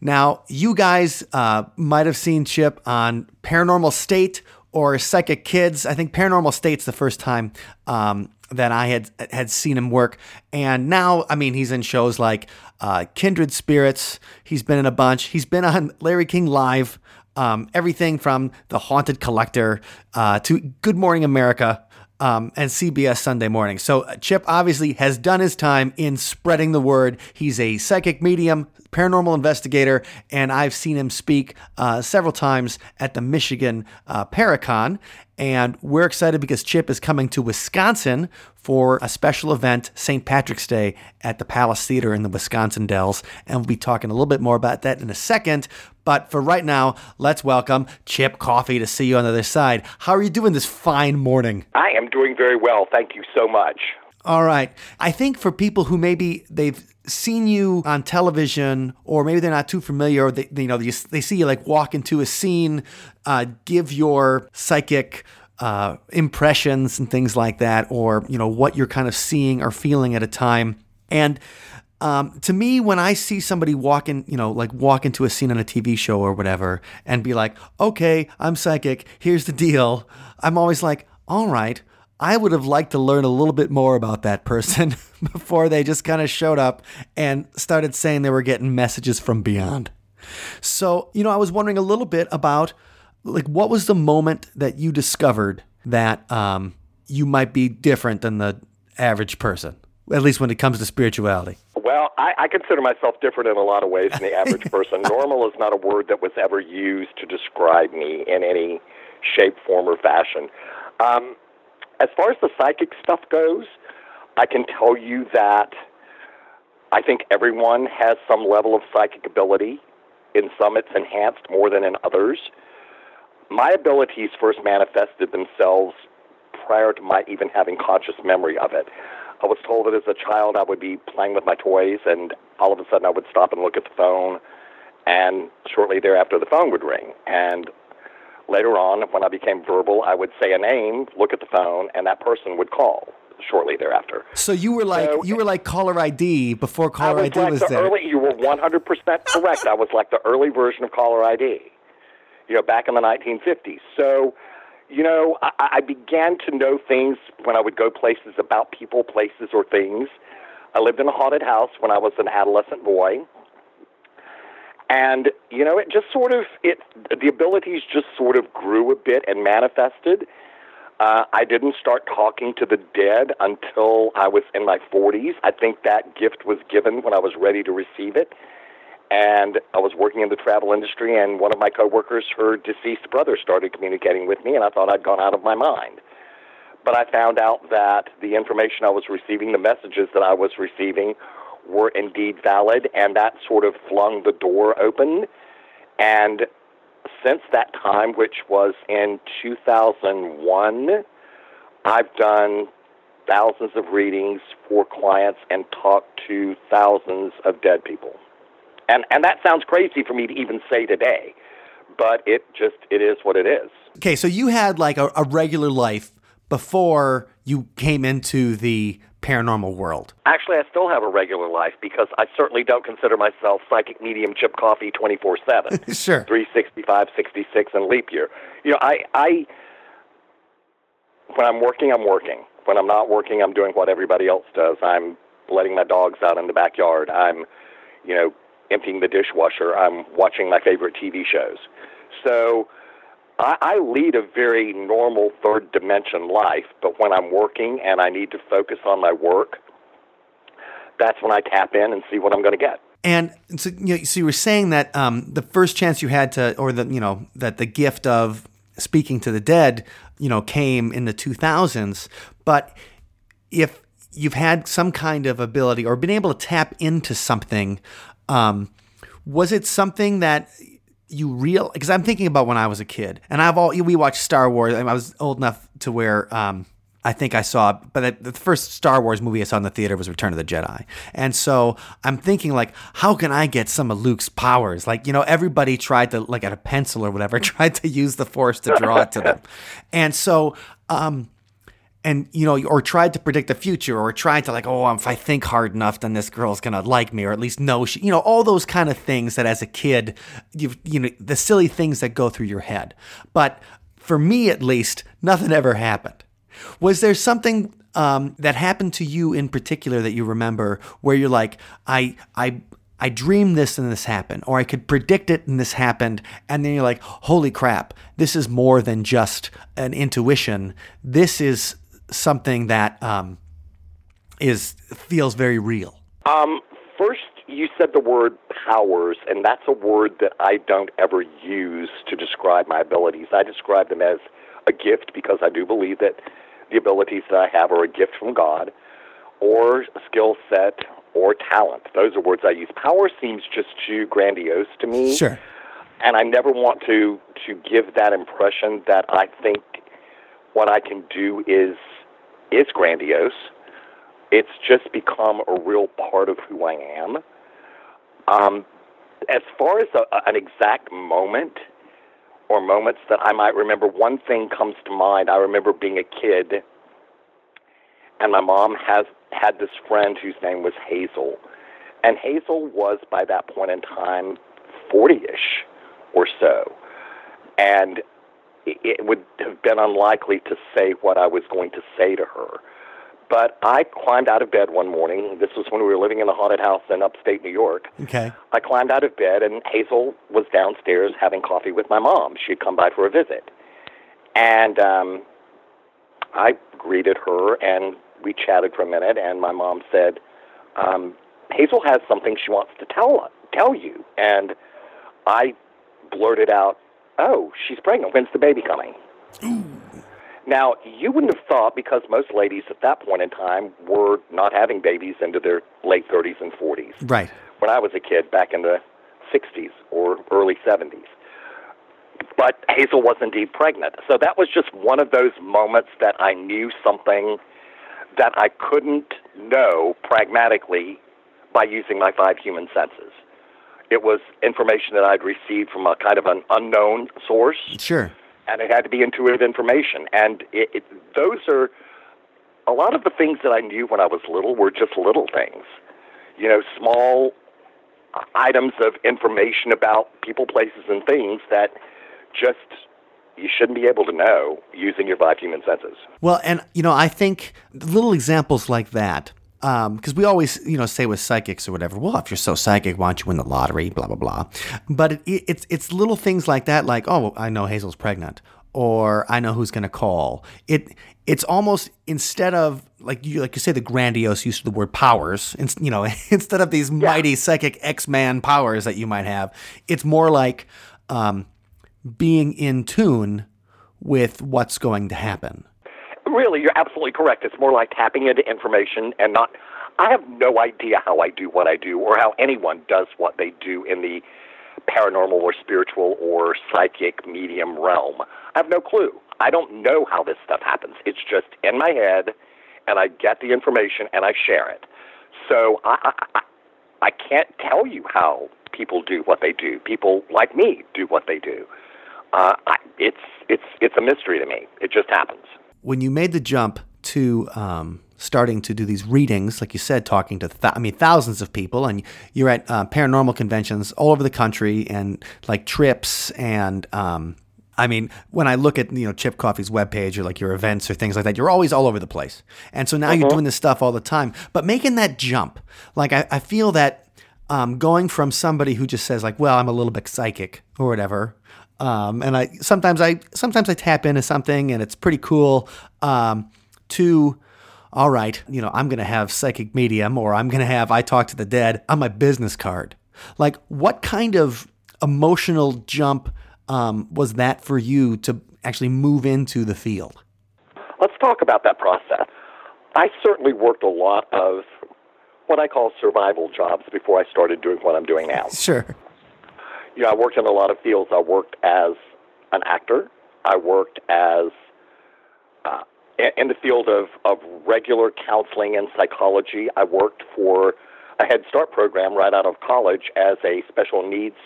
Now, you guys uh, might have seen Chip on Paranormal State or Psychic Kids. I think Paranormal State's the first time um, that I had had seen him work, and now, I mean, he's in shows like uh, Kindred Spirits. He's been in a bunch. He's been on Larry King Live. Um, everything from The Haunted Collector uh, to Good Morning America um, and CBS Sunday Morning. So uh, Chip obviously has done his time in spreading the word. He's a psychic medium, paranormal investigator, and I've seen him speak uh, several times at the Michigan uh, Paracon. And we're excited because Chip is coming to Wisconsin for a special event, St. Patrick's Day, at the Palace Theater in the Wisconsin Dells. And we'll be talking a little bit more about that in a second. But for right now, let's welcome Chip Coffey to see you on the other side. How are you doing this fine morning? I am doing very well. Thank you so much. All right. I think for people who maybe they've seen you on television or maybe they're not too familiar or they, you know, they, they see you like walk into a scene, uh, give your psychic uh, impressions and things like that, or, you know, what you're kind of seeing or feeling at a time. And um, to me, when I see somebody walk in, you know, like walk into a scene on a TV show or whatever and be like, okay, I'm psychic, here's the deal, I'm always like, all right, I would have liked to learn a little bit more about that person before they just kind of showed up and started saying they were getting messages from beyond. So, you know, I was wondering a little bit about like what was the moment that you discovered that um, you might be different than the average person, at least when it comes to spirituality. Well, I, I consider myself different in a lot of ways than the average person. Normal is not a word that was ever used to describe me in any shape, form, or fashion. Um, as far as the psychic stuff goes, I can tell you that I think everyone has some level of psychic ability. In some, it's enhanced more than in others. My abilities first manifested themselves prior to my even having conscious memory of it. I was told that as a child I would be playing with my toys, and all of a sudden I would stop and look at the phone, and shortly thereafter the phone would ring. And later on, when I became verbal, I would say a name, look at the phone, and that person would call shortly thereafter. So you were like So- you were like caller ID before caller was ID like was the there. early. You were 100% correct. I was like the early version of caller ID. You know, back in the 1950s. So, you know, I, I began to know things when I would go places about people, places, or things. I lived in a haunted house when I was an adolescent boy. And, you know, it just sort of, it, the abilities just sort of grew a bit and manifested. Uh, I didn't start talking to the dead until I was in my 40s. I think that gift was given when I was ready to receive it. And I was working in the travel industry, and one of my coworkers, her deceased brother, started communicating with me, and I thought I'd gone out of my mind. But I found out that the information I was receiving, the messages that I was receiving, were indeed valid, and that sort of flung the door open. And since that time, which was in 2001, I've done thousands of readings for clients and talked to thousands of dead people. And and that sounds crazy for me to even say today, but it just it is what it is. Okay, so you had like a, a regular life before you came into the paranormal world. Actually, I still have a regular life because I certainly don't consider myself psychic medium Chip Coffey 24/7. Sure. 365, 66, and leap year. You know, I, I, when I'm working, I'm working. When I'm not working, I'm doing what everybody else does. I'm letting my dogs out in the backyard. I'm, you know, emptying the dishwasher. I'm watching my favorite TV shows. So I, I lead a very normal third dimension life, but when I'm working and I need to focus on my work, that's when I tap in and see what I'm going to get. And so you, know, so you were saying that um, the first chance you had to, or the you know that the gift of speaking to the dead, you know, came in the 2000s. But if you've had some kind of ability or been able to tap into something, um, was it something that you real because I'm thinking about when I was a kid and I've all we watched Star Wars. I was old enough to where um, I think I saw, but the first Star Wars movie I saw in the theater was Return of the Jedi. And so I'm thinking like, how can I get some of Luke's powers? Like, you know, everybody tried to like at a pencil or whatever, tried to use the force to draw it to them. And so, um, and you know, or tried to predict the future, or tried to like, oh, if I think hard enough, then this girl's gonna like me, or at least know she, you know, all those kind of things that as a kid, you you know, the silly things that go through your head. But for me, at least, nothing ever happened. Was there something um, that happened to you in particular that you remember where you're like, I, I, I dreamed this and this happened, or I could predict it and this happened, and then you're like, holy crap, this is more than just an intuition. This is something that um, is feels very real. Um, first, you said the word powers, and that's a word that I don't ever use to describe my abilities. I describe them as a gift because I do believe that the abilities that I have are a gift from God, or a skill set, or talent. Those are words I use. Power seems just too grandiose to me. Sure. And I never want to to give that impression that I think what I can do is is grandiose. It's just become a real part of who I am. Um, as far as a, an exact moment, or moments that I might remember. One thing comes to mind. I remember being a kid, and my mom has had this friend whose name was Hazel, and Hazel was by that point in time forty-ish or so, and it would have been unlikely to say what I was going to say to her. But I climbed out of bed one morning. This was when we were living in a haunted house in upstate New York. Okay. I climbed out of bed, and Hazel was downstairs having coffee with my mom. She had come by for a visit. And um, I greeted her, and we chatted for a minute, and my mom said, um, Hazel has something she wants to tell, tell you. And I blurted out, Oh, she's pregnant. When's the baby coming? Ooh. Now, you wouldn't have thought, because most ladies at that point in time were not having babies into their late 30s and 40s. Right. When I was a kid back in the 60s or early 70s. But Hazel was indeed pregnant. So that was just one of those moments that I knew something that I couldn't know pragmatically by using my five human senses. It was information that I'd received from a kind of an unknown source. Sure and it had to be intuitive information. And it, it, those are a lot of the things that I knew when I was little were just little things, you know, small items of information about people, places, and things that just you shouldn't be able to know using your five human senses. Well, and you know, I think little examples like that because um, we always, you know, say with psychics or whatever, well, if you're so psychic, why don't you win the lottery? Blah blah blah. But it, it, it's it's little things like that, like oh, I know Hazel's pregnant, or I know who's going to call. It it's almost instead of like you like you say the grandiose use of the word powers, you know, instead of these yeah. mighty psychic X Man powers that you might have, it's more like um, being in tune with what's going to happen really, you're absolutely correct. It's more like tapping into information and not. I have no idea how I do what I do or how anyone does what they do in the paranormal or spiritual or psychic medium realm. I have no clue. I don't know how this stuff happens. It's just in my head, and I get the information and I share it. So I, I, I can't tell you how people do what they do. People like me do what they do. Uh, I, it's it's it's a mystery to me. It just happens when you made the jump to um, starting to do these readings, like you said, talking to th- I mean thousands of people, and you're at uh, paranormal conventions all over the country, and like trips, and um, I mean, when I look at you know Chip Coffey's webpage or like your events or things like that, you're always all over the place, and so now uh-huh. you're doing this stuff all the time. But making that jump, like I, I feel that um, going from somebody who just says like, well, I'm a little bit psychic or whatever, um, and I sometimes I sometimes I tap into something and it's pretty cool. Um, to all right, you know, I'm gonna have psychic medium or I'm gonna have I talk to the dead on my business card. Like, what kind of emotional jump um, was that for you to actually move into the field? Let's talk about that process. I certainly worked a lot of what I call survival jobs before I started doing what I'm doing now. Sure. You know, I worked in a lot of fields. I worked as an actor. I worked as uh, in the field of, of regular counseling and psychology. I worked for a Head Start program right out of college as a special needs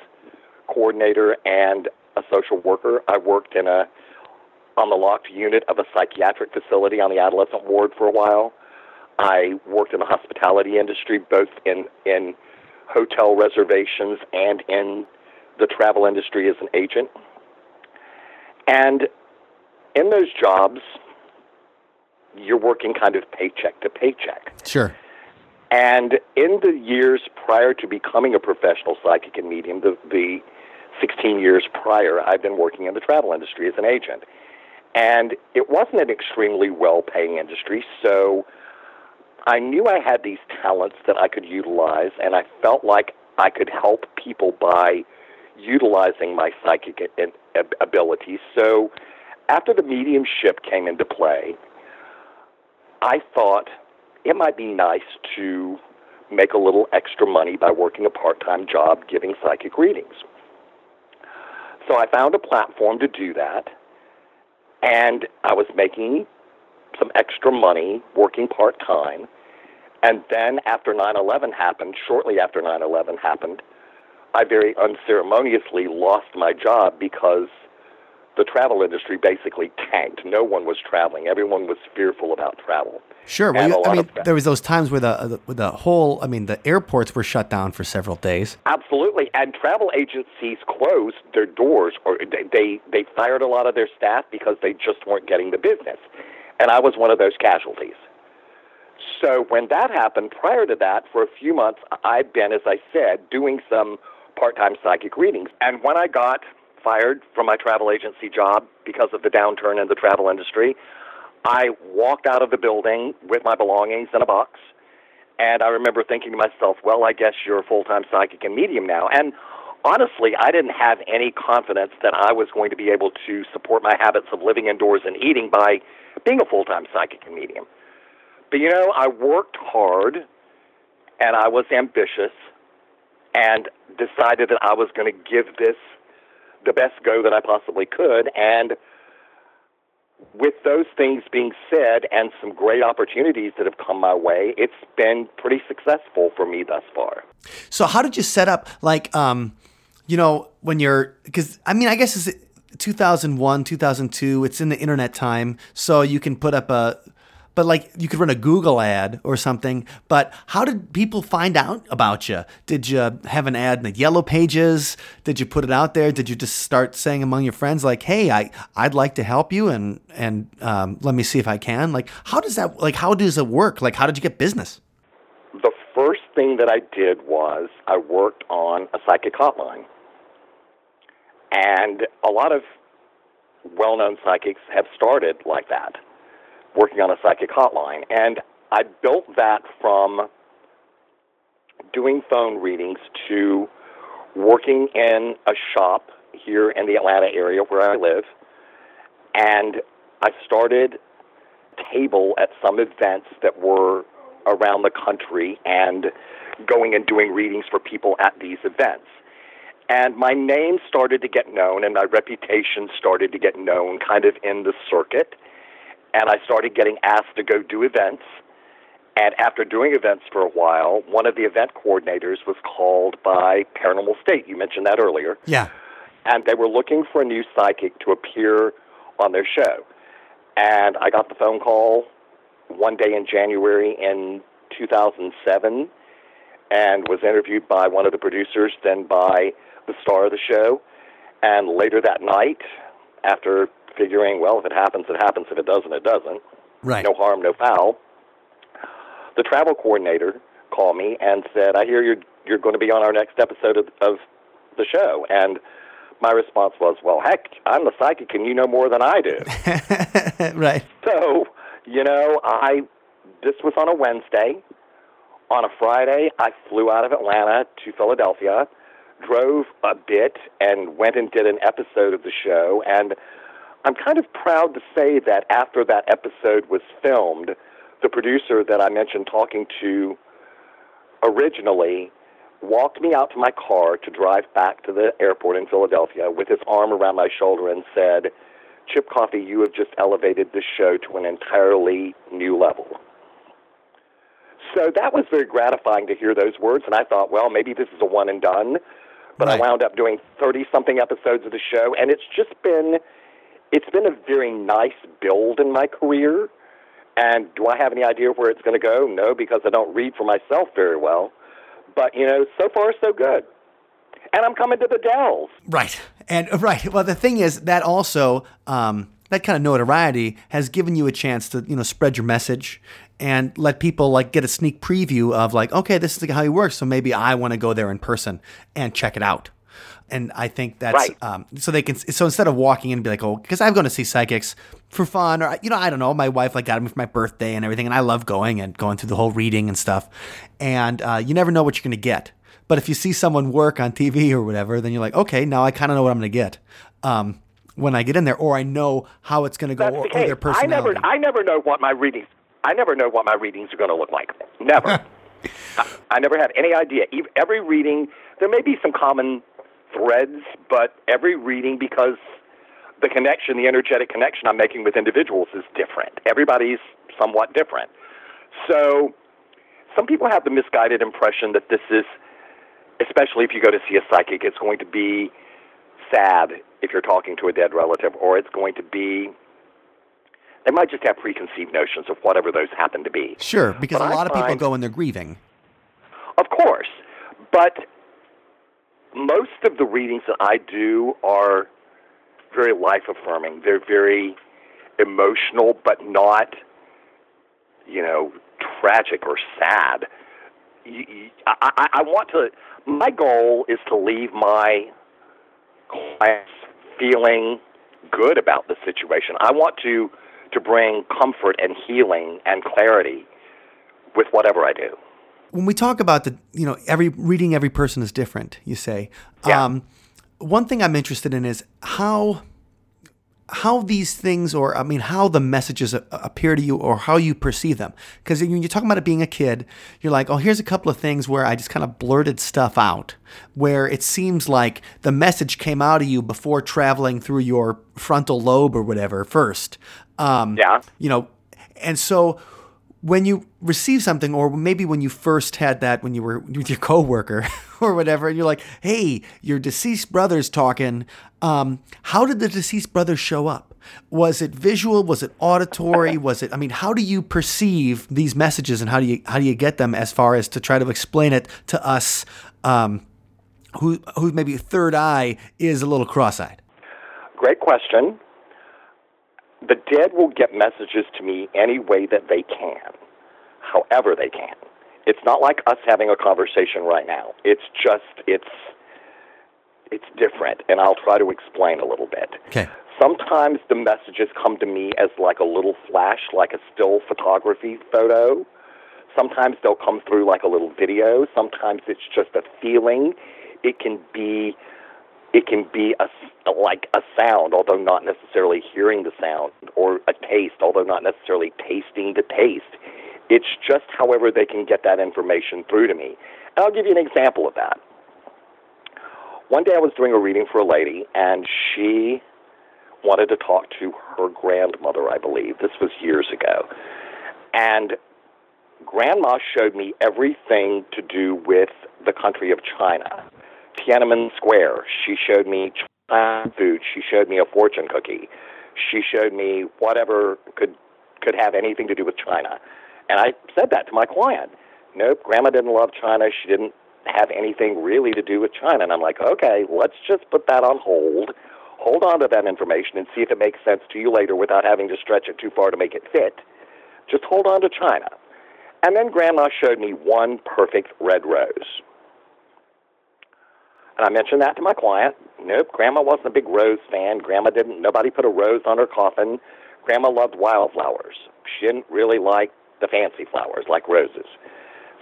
coordinator and a social worker. I worked in a on the locked unit of a psychiatric facility on the adolescent ward for a while. I worked in the hospitality industry, both in in hotel reservations and in the travel industry as an agent. And in those jobs, you're working kind of paycheck to paycheck. Sure. And in the years prior to becoming a professional psychic and medium, the, the 16 years prior, I've been working in the travel industry as an agent. And it wasn't an extremely well paying industry, so I knew I had these talents that I could utilize, and I felt like I could help people by utilizing my psychic abilities. So after the mediumship came into play, I thought it might be nice to make a little extra money by working a part time job giving psychic readings. So I found a platform to do that, and I was making some extra money working part time. And then after 9 11 happened, shortly after 9 11 happened, I very unceremoniously lost my job because the travel industry basically tanked. No one was traveling. Everyone was fearful about travel. Sure. Well, I mean, there was those times where the, uh, the the whole, I mean, the airports were shut down for several days. Absolutely, and travel agencies closed their doors, or they they, they fired a lot of their staff because they just weren't getting the business. And I was one of those casualties. So when that happened, prior to that, for a few months, I'd been, as I said, doing some part-time psychic readings. And when I got fired from my travel agency job because of the downturn in the travel industry. I walked out of the building with my belongings in a box, and I remember thinking to myself, well, I guess you're a full time psychic and medium now. And honestly, I didn't have any confidence that I was going to be able to support my habits of living indoors and eating by being a full time psychic and medium. But you know, I worked hard and I was ambitious and decided that I was going to give this the best go that I possibly could. And with those things being said and some great opportunities that have come my way, it's been pretty successful for me thus far. So, how did you set up, like, um, you know, when you're, because I mean, I guess it's 2001, 2002, it's in the internet time, so you can put up a, but like you could run a Google ad or something. But how did people find out about you? Did you have an ad in the yellow pages? Did you put it out there? Did you just start saying among your friends like, "Hey, I I'd like to help you and and um, let me see if I can." Like, how does that like how does it work? Like, how did you get business? The first thing that I did was I worked on a psychic hotline, and a lot of well-known psychics have started like that working on a psychic hotline. And I built that from doing phone readings to working in a shop here in the Atlanta area where I live. And I started table at some events that were around the country and going and doing readings for people at these events. And my name started to get known and my reputation started to get known kind of in the circuit and I started getting asked to go do events. And after doing events for a while, one of the event coordinators was called by Paranormal State. You mentioned that earlier. Yeah. And they were looking for a new psychic to appear on their show. And I got the phone call one day in January in 2007 and was interviewed by one of the producers, then by the star of the show. And later that night, after figuring, well, if it happens, it happens. If it doesn't, it doesn't. Right. No harm, no foul. The travel coordinator called me and said, "I hear you're you're going to be on our next episode of, of the show." And my response was, "Well, heck, I'm the psychic, and you know more than I do." right. So, you know, I this was on a Wednesday. On a Friday, I flew out of Atlanta to Philadelphia, drove a bit, and went and did an episode of the show. And I'm kind of proud to say that after that episode was filmed, the producer that I mentioned talking to originally walked me out to my car to drive back to the airport in Philadelphia with his arm around my shoulder and said, Chip Coffey, you have just elevated the show to an entirely new level. So that was very gratifying to hear those words, and I thought, well, maybe this is a one and done. But right. I wound up doing 30 something episodes of the show, and it's just been it's been a very nice build in my career. And do I have any idea where it's going to go? No, because I don't read for myself very well. But, you know, so far so good. And I'm coming to the Dells. Right. And right. Well, the thing is that also um, that kind of notoriety has given you a chance to, you know, spread your message and let people like get a sneak preview of like, okay, this is how he works. So maybe I want to go there in person and check it out and I think that's right. um, so they can. So instead of walking in and be like, oh, because I'm going to see psychics for fun, or you know, I don't know, my wife like got me for my birthday and everything, and I love going and going through the whole reading and stuff, and uh, you never know what you're going to get. But if you see someone work on TV or whatever, then you're like, okay, now I kind of know what I'm going to get. Um, when I get in there, or I know how it's going to go, or, or, their personality. I never, I never know what my readings. I never know what my readings are going to look like. Never. I, I never have any idea. Every reading, there may be some common threads, but every reading, because the connection, the energetic connection I'm making with individuals is different. Everybody's somewhat different. So some people have the misguided impression that this is, especially if you go to see a psychic, it's going to be sad if you're talking to a dead relative, or it's going to be they might just have preconceived notions of whatever those happen to be. Sure, because but a lot I of find, people go when they're grieving. Of course. But most of the readings that I do are very life affirming. They're very emotional, but not, you know, tragic or sad. I, I I want to. My goal is to leave my clients feeling good about the situation. I want to to bring comfort and healing and clarity with whatever I do when we talk about the, you know, every reading every person is different. You say, yeah. um, one thing I'm interested in is how how these things or i mean how the messages appear to you or how you perceive them because when you're talking about it being a kid you're like oh here's a couple of things where i just kind of blurted stuff out where it seems like the message came out of you before traveling through your frontal lobe or whatever first um, yeah you know and so when you receive something, or maybe when you first had that when you were with your coworker or whatever, and you're like, "Hey, your deceased brother's talking." Um, how did the deceased brother show up? Was it visual? Was it auditory? Was it? I mean, how do you perceive these messages, and how do you how do you get them as far as to try to explain it to us, um, who who maybe third eye is a little cross-eyed? Great question the dead will get messages to me any way that they can, however they can. It's not like us having a conversation right now. It's just it's it's different, and I'll try to explain a little bit. Okay. Sometimes the messages come to me as like a little flash, like a still photography photo. Sometimes they'll come through like a little video. Sometimes it's just a feeling. It can be it can be a, like a sound, although not necessarily hearing the sound, or a taste, although not necessarily tasting the taste. It's just however they can get that information through to me. And I'll give you an example of that. One day I was doing a reading for a lady, and she wanted to talk to her grandmother, I believe. This was years ago. And grandma showed me everything to do with the country of China Tiananmen Square. She showed me food. She showed me a fortune cookie. She showed me whatever could could have anything to do with China. And I said that to my client. Nope, grandma didn't love China. She didn't have anything really to do with China. And I'm like, okay, let's just put that on hold. Hold on to that information and see if it makes sense to you later without having to stretch it too far to make it fit. Just hold on to China. And then grandma showed me one perfect red rose. And I mentioned that to my client. Nope, Grandma wasn't a big rose fan. Grandma didn't, nobody put a rose on her coffin. Grandma loved wildflowers. She didn't really like the fancy flowers like roses.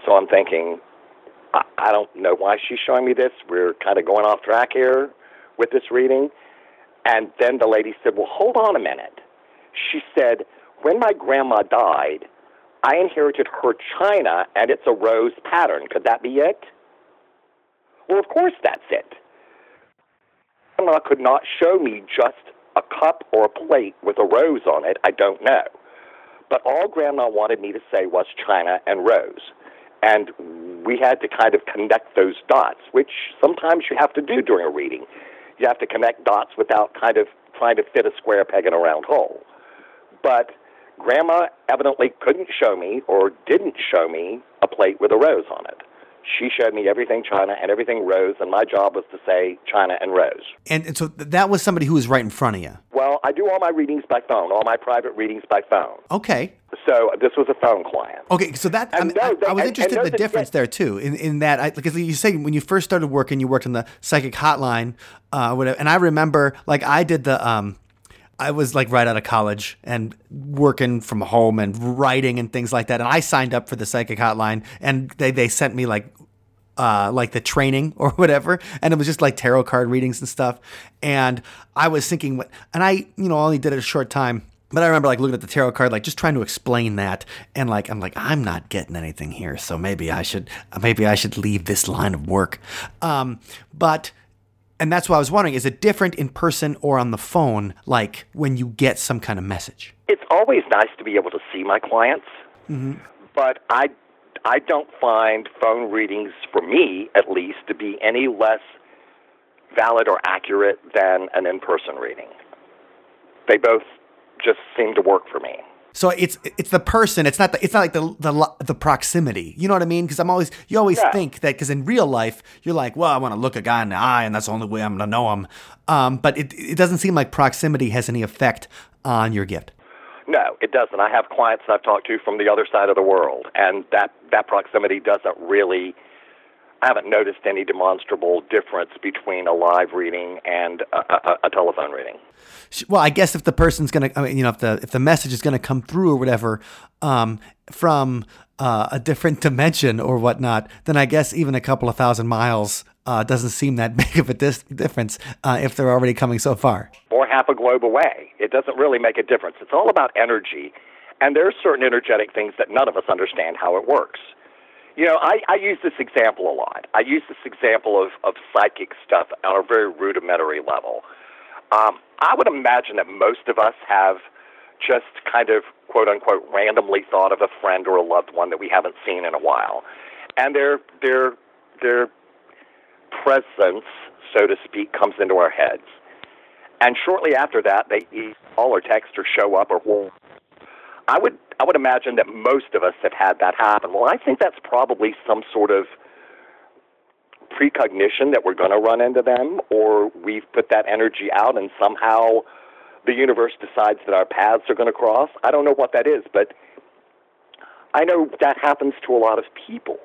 So I'm thinking, I, I don't know why she's showing me this. We're kind of going off track here with this reading. And then the lady said, Well, hold on a minute. She said, When my grandma died, I inherited her china and it's a rose pattern. Could that be it? Well, of course that's it. Grandma could not show me just a cup or a plate with a rose on it. I don't know. But all Grandma wanted me to say was China and Rose. And we had to kind of connect those dots, which sometimes you have to do during a reading. You have to connect dots without kind of trying to fit a square peg in a round hole. But Grandma evidently couldn't show me or didn't show me a plate with a rose on it. She showed me everything China and everything Rose, and my job was to say China and Rose. And, and so that was somebody who was right in front of you. Well, I do all my readings by phone, all my private readings by phone. Okay. So this was a phone client. Okay, so that I, mean, I, I, was interested in the difference there too. In in that, I, because you say when you first started working, you worked on the psychic hotline, uh, whatever. And I remember, like, I did the um, I was like right out of college and working from home and writing and things like that. And I signed up for the psychic hotline and they, they sent me like uh, like the training or whatever, and it was just like tarot card readings and stuff. And I was thinking, and I, you know, only did it a short time, but I remember like looking at the tarot card, like just trying to explain that, and like I'm like I'm not getting anything here, so maybe I should, maybe I should leave this line of work. Um, but and that's why I was wondering is it different in person or on the phone, like when you get some kind of message? It's always nice to be able to see my clients, mm-hmm. but I, I don't find phone readings, for me at least, to be any less valid or accurate than an in person reading. They both just seem to work for me. So it's it's the person. It's not the, it's not like the the the proximity. You know what I mean? Because I'm always you always yeah. think that because in real life you're like, well, I want to look a guy in the eye, and that's the only way I'm gonna know him. Um, but it it doesn't seem like proximity has any effect on your gift. No, it doesn't. I have clients that I've talked to from the other side of the world, and that that proximity doesn't really. I haven't noticed any demonstrable difference between a live reading and a, a, a telephone reading well, I guess if the person's gonna, I mean, you know, if the if the message is gonna come through or whatever um, from uh, a different dimension or whatnot, then I guess even a couple of thousand miles uh, doesn't seem that big of a dis- difference uh, if they're already coming so far. Or half a globe away, it doesn't really make a difference. It's all about energy, and there are certain energetic things that none of us understand how it works. You know, I, I use this example a lot. I use this example of, of psychic stuff on a very rudimentary level. Um, I would imagine that most of us have just kind of quote unquote randomly thought of a friend or a loved one that we haven't seen in a while, and their their their presence, so to speak, comes into our heads. And shortly after that, they call or text or show up or. I would I would imagine that most of us have had that happen. Well, I think that's probably some sort of precognition that we're going to run into them, or we've put that energy out and somehow the universe decides that our paths are going to cross. I don't know what that is, but I know that happens to a lot of people.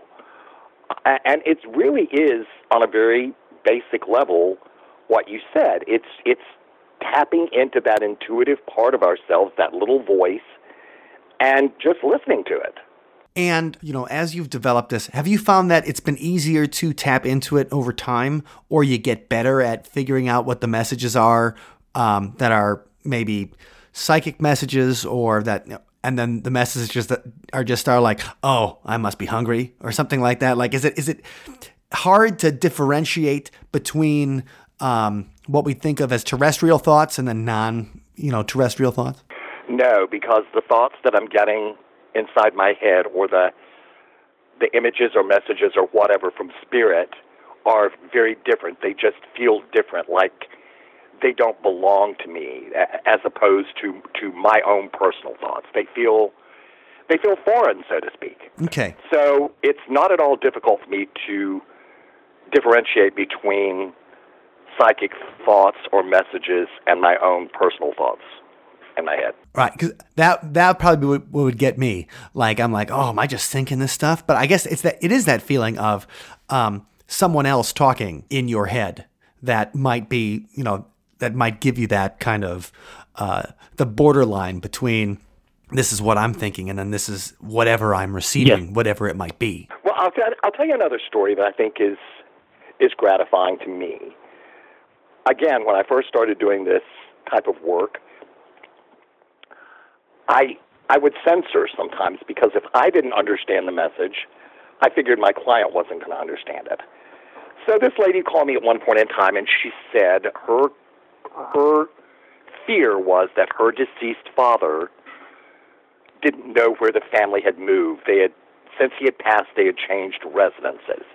And it really is, on a very basic level, what you said. It's, it's tapping into that intuitive part of ourselves, that little voice, and just listening to it. And, you know, as you've developed this, have you found that it's been easier to tap into it over time, or you get better at figuring out what the messages are um, that are maybe psychic messages or that, and then the messages that are just are like, oh, I must be hungry or something like that? Like, is it, is it hard to differentiate between um, what we think of as terrestrial thoughts and then non, you know, terrestrial thoughts? No, because the thoughts that I'm getting inside my head or the the images or messages or whatever from spirit are very different. They just feel different, like they don't belong to me, as opposed to to my own personal thoughts. They feel they feel foreign, so to speak. Okay. So it's not at all difficult for me to differentiate between psychic thoughts or messages and my own personal thoughts in my head. Right, because that that probably would, would get me. Like I'm like, oh, am I just thinking this stuff? But I guess it's that it is that feeling of um, someone else talking in your head that might be, you know, that might give you that kind of uh, the borderline between this is what I'm thinking and then this is whatever I'm receiving, yeah. whatever it might be. Well, I'll, I'll tell you another story that I think is is gratifying to me. Again, when I first started doing this type of work, I I would censor sometimes because if I didn't understand the message, I figured my client wasn't going to understand it. So this lady called me at one point in time, and she said her her fear was that her deceased father didn't know where the family had moved. They had since he had passed, they had changed residences.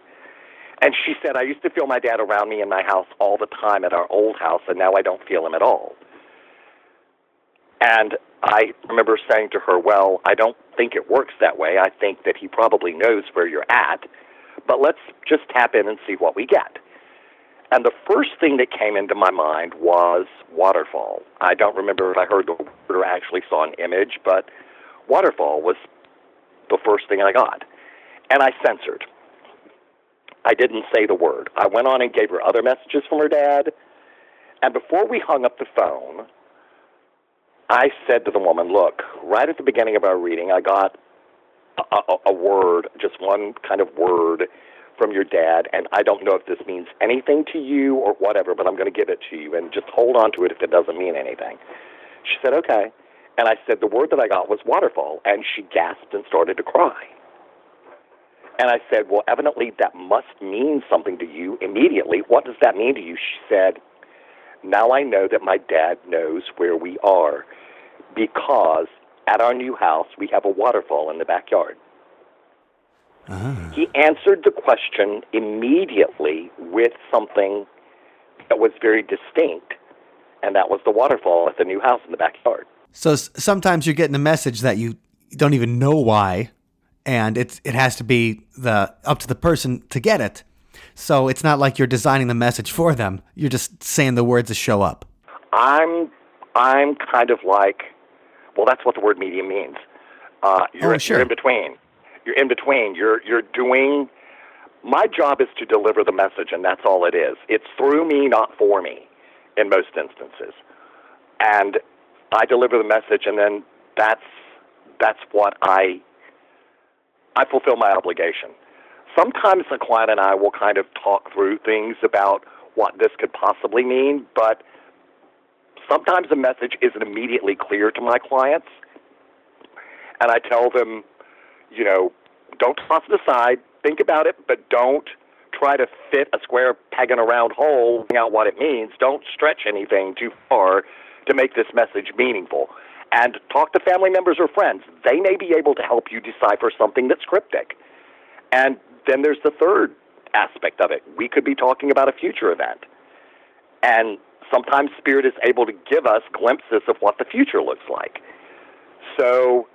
And she said, I used to feel my dad around me in my house all the time at our old house, and now I don't feel him at all. And I remember saying to her, Well, I don't think it works that way. I think that he probably knows where you're at, but let's just tap in and see what we get. And the first thing that came into my mind was waterfall. I don't remember if I heard the word or actually saw an image, but waterfall was the first thing I got. And I censored. I didn't say the word. I went on and gave her other messages from her dad. And before we hung up the phone, I said to the woman, Look, right at the beginning of our reading, I got a, a, a word, just one kind of word from your dad, and I don't know if this means anything to you or whatever, but I'm going to give it to you, and just hold on to it if it doesn't mean anything. She said, Okay. And I said, The word that I got was waterfall, and she gasped and started to cry. And I said, Well, evidently that must mean something to you immediately. What does that mean to you? She said, Now I know that my dad knows where we are because at our new house we have a waterfall in the backyard. Ah. He answered the question immediately with something that was very distinct, and that was the waterfall at the new house in the backyard. So sometimes you're getting a message that you don't even know why, and it's it has to be the up to the person to get it. So it's not like you're designing the message for them. You're just saying the words to show up. I'm I'm kind of like, well, that's what the word medium means. Uh, you're, Oh, sure. you're in between. You're in between. You're you're doing. My job is to deliver the message, and that's all it is. It's through me, not for me, in most instances. And I deliver the message, and then that's that's what I I fulfill my obligation. Sometimes the client and I will kind of talk through things about what this could possibly mean, but sometimes the message isn't immediately clear to my clients. And I tell them, you know, don't toss it aside, think about it, but don't try to fit a square peg in a round hole, figuring out what it means. Don't stretch anything too far to make this message meaningful. And talk to family members or friends. They may be able to help you decipher something that's cryptic. And then there's the third aspect of it. We could be talking about a future event. And sometimes Spirit is able to give us glimpses of what the future looks like. So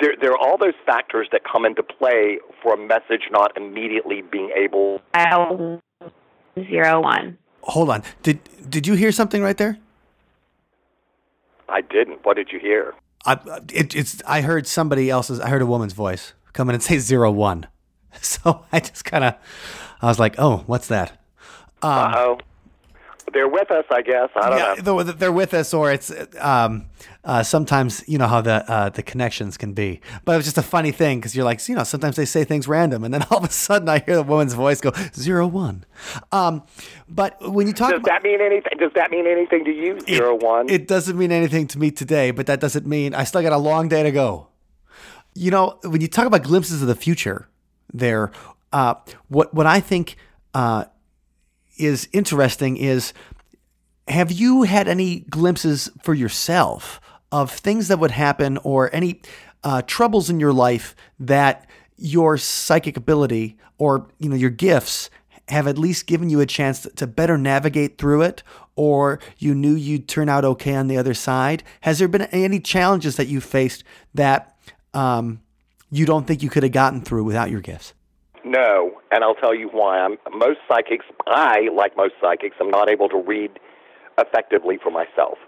there, there are all those factors that come into play for a message not immediately being able. Dial zero one. Hold on. Did did you hear something right there? I didn't. What did you hear? I it, it's I heard somebody else's. I heard a woman's voice come in and say zero one. So I just kind of I was like, oh, what's that? Uh oh. They're with us, I guess. I don't yeah, know. they're- they're with us, or it's um, uh, sometimes you know how the uh, the connections can be. But it was just a funny thing because you're like, you know, sometimes they say things random, and then all of a sudden I hear the woman's voice go zero one. Um, but when you talk, Does about, that mean anything? Does that mean anything to you? Zero one. it doesn't mean anything to me today, but that doesn't mean I still got a long day to go. You know, when you talk about glimpses of the future, there, uh, what what I think uh, is interesting is, have you had any glimpses for yourself of things that would happen or any uh, troubles in your life that your psychic ability or you know your gifts have at least given you a chance to better navigate through it or you knew you'd turn out okay on the other side? Has there been any challenges that you faced that um, you don't think you could have gotten through without your gifts No, and I'll tell you why. I'm most psychics. I, like most psychics, I'm not able to read effectively for myself.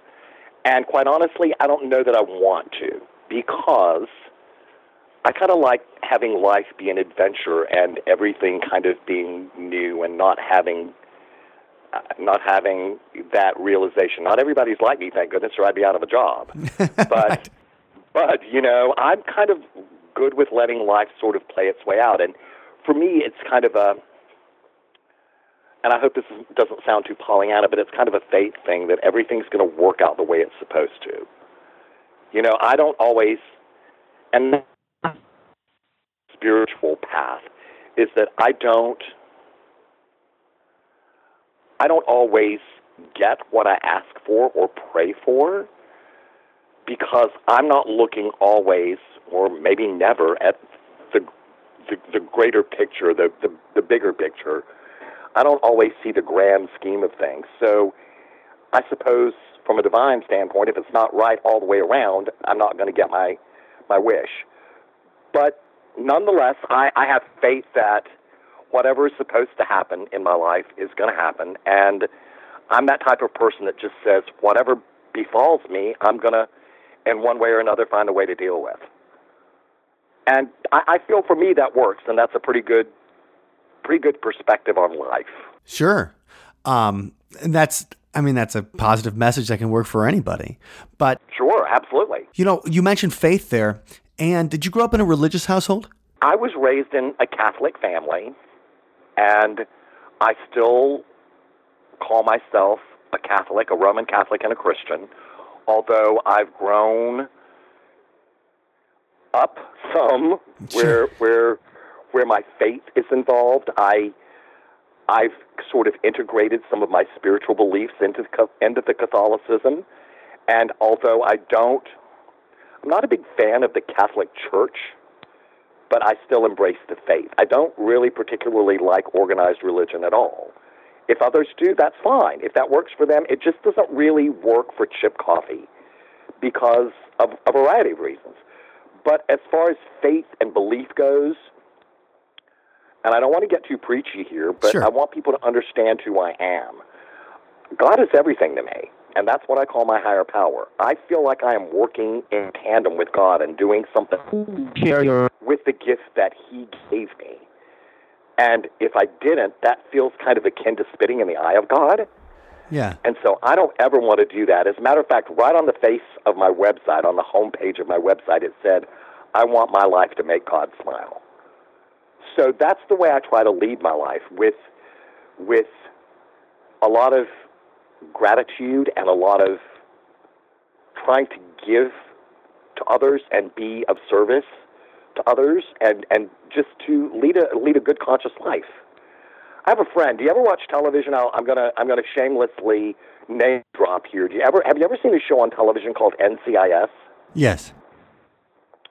And quite honestly, I don't know that I want to because I kind of like having life be an adventure and everything kind of being new and not having uh, not having that realization. Not everybody's like me, thank goodness, or I'd be out of a job. But but you know, I'm kind of good with letting life sort of play its way out. And for me, it's kind of a and I hope this is, doesn't sound too Pollyanna, but it's kind of a fate thing that everything's going to work out the way it's supposed to. You know, I don't always, and spiritual path is that I don't, I don't always get what I ask for or pray for because I'm not looking always or maybe never at the the, the greater picture, the, the the bigger picture. I don't always see the grand scheme of things. So I suppose from a divine standpoint, if it's not right all the way around, I'm not going to get my my wish. But nonetheless, I, I have faith that whatever is supposed to happen in my life is going to happen, and I'm that type of person that just says whatever befalls me, I'm going to, in one way or another, find a way to deal with. And I, I feel for me that works, and that's a pretty good, pretty good perspective on life. Sure. Um, and that's, I mean, that's a positive message that can work for anybody. But sure, absolutely. You know, you mentioned faith there, and did you grow up in a religious household? I was raised in a Catholic family, and I still call myself a Catholic, a Roman Catholic, and a Christian. Although I've grown up some where where where my faith is involved, I I've sort of integrated some of my spiritual beliefs into the, into the Catholicism, and although I don't, I'm not a big fan of the Catholic Church, but I still embrace the faith. I don't really particularly like organized religion at all. If others do, that's fine. If that works for them, it just doesn't really work for Chip Coffey because of a variety of reasons. But as far as faith and belief goes, and I don't want to get too preachy here, but Sure. I want people to understand who I am. God is everything to me, and that's what I call my higher power. I feel like I am working in tandem with God and doing something with the gift that He gave me. And if I didn't, that feels kind of akin to spitting in the eye of God. Yeah. And so I don't ever want to do that. As a matter of fact, right on the face of my website, on the home page of my website, it said, I want my life to make God smile. So that's the way I try to lead my life with with a lot of gratitude and a lot of trying to give to others and be of service to others and, and just to lead a lead a good conscious life. I have a friend. Do you ever watch television? I'll, I'm gonna I'm gonna shamelessly name drop here. Do you ever have you ever seen a show on television called NCIS? Yes.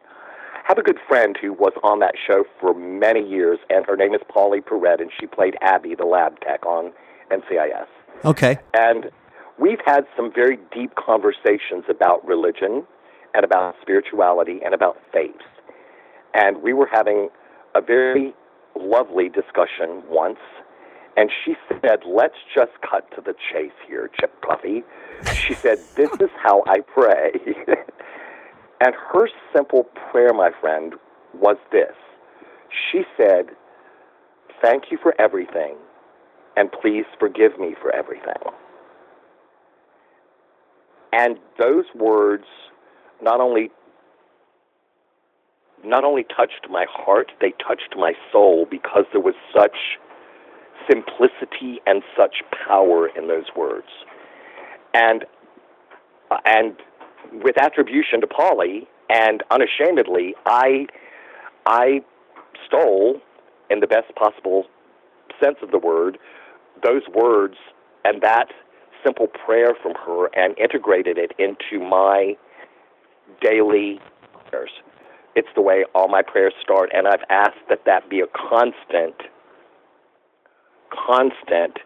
I have a good friend who was on that show for many years, and her name is Pauley Perrette, and she played Abby, the lab tech on NCIS. Okay. And we've had some very deep conversations about religion and about spirituality and about faith. And we were having a very lovely discussion once. And she said, Let's just cut to the chase here, Chip Coffey. She said, This is how I pray. and her simple prayer, my friend, was this. She said, Thank you for everything and please forgive me for everything. And those words not only not only touched my heart, they touched my soul because there was such simplicity and such power in those words. And uh, and with attribution to Pauley and unashamedly, I I stole in the best possible sense of the word those words and that simple prayer from her and integrated it into my daily prayers. It's the way all my prayers start, and I've asked that that be a constant, constant,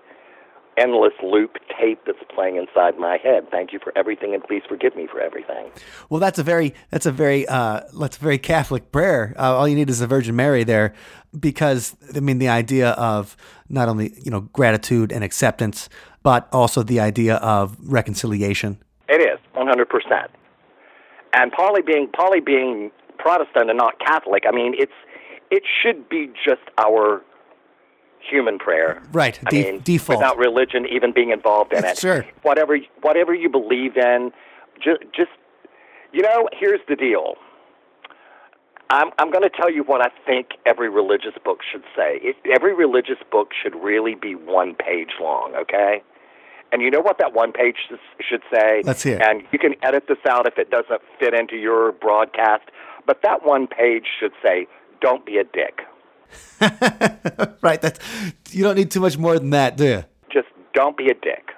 endless loop tape that's playing inside my head. Thank you for everything, and please forgive me for everything. Well, that's a very that's a very uh, that's a very Catholic prayer. Uh, all you need is the Virgin Mary there, because I mean the idea of not only you know gratitude and acceptance, but also the idea of reconciliation. It is one hundred percent. And Pauley being Pauley being Protestant and not Catholic, I mean it's it should be just our human prayer. Right, I de- mean, default. without religion even being involved in it. Sure. Whatever whatever you believe in, just just you know, here's the deal. I'm I'm going to tell you what I think every religious book should say. It, every religious book should really be one page long, okay? And you know what that one page should say? Let's hear it. And you can edit this out if it doesn't fit into your broadcast. But that one page should say, "Don't be a dick." right. That's you don't need too much more than that, do you? Just don't be a dick.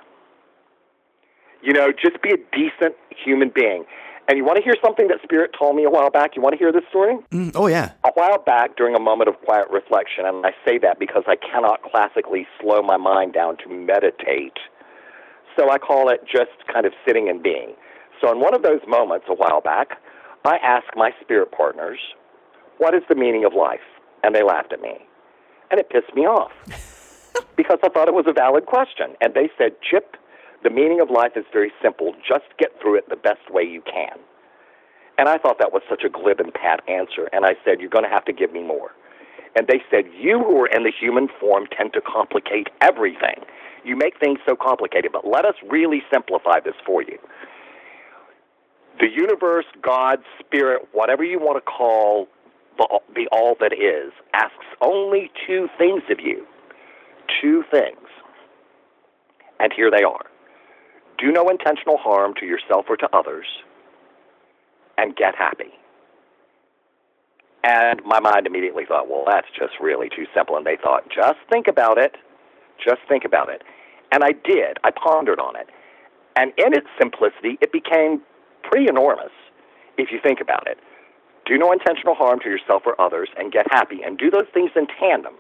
You know, just be a decent human being. And you want to hear something that Spirit told me a while back? You want to hear this story? Mm, oh, yeah. A while back, during a moment of quiet reflection, and I say that because I cannot classically slow my mind down to meditate. So I call it just kind of sitting and being. So, in one of those moments a while back, I asked my spirit partners, What is the meaning of life? And they laughed at me. And it pissed me off because I thought it was a valid question. And they said, Chip, the meaning of life is very simple. Just get through it the best way you can. And I thought that was such a glib and pat answer. And I said, You're going to have to give me more. And they said, You who are in the human form tend to complicate everything. You make things so complicated, but let us really simplify this for you. The universe, God, spirit, whatever you want to call the, the all that is, asks only two things of you. Two things. And here they are do no intentional harm to yourself or to others, and get happy. And my mind immediately thought, well, that's just really too simple. And they thought, just think about it. Just think about it. And I did. I pondered on it. And in its simplicity, it became pretty enormous if you think about it. Do no intentional harm to yourself or others and get happy. And do those things in tandem.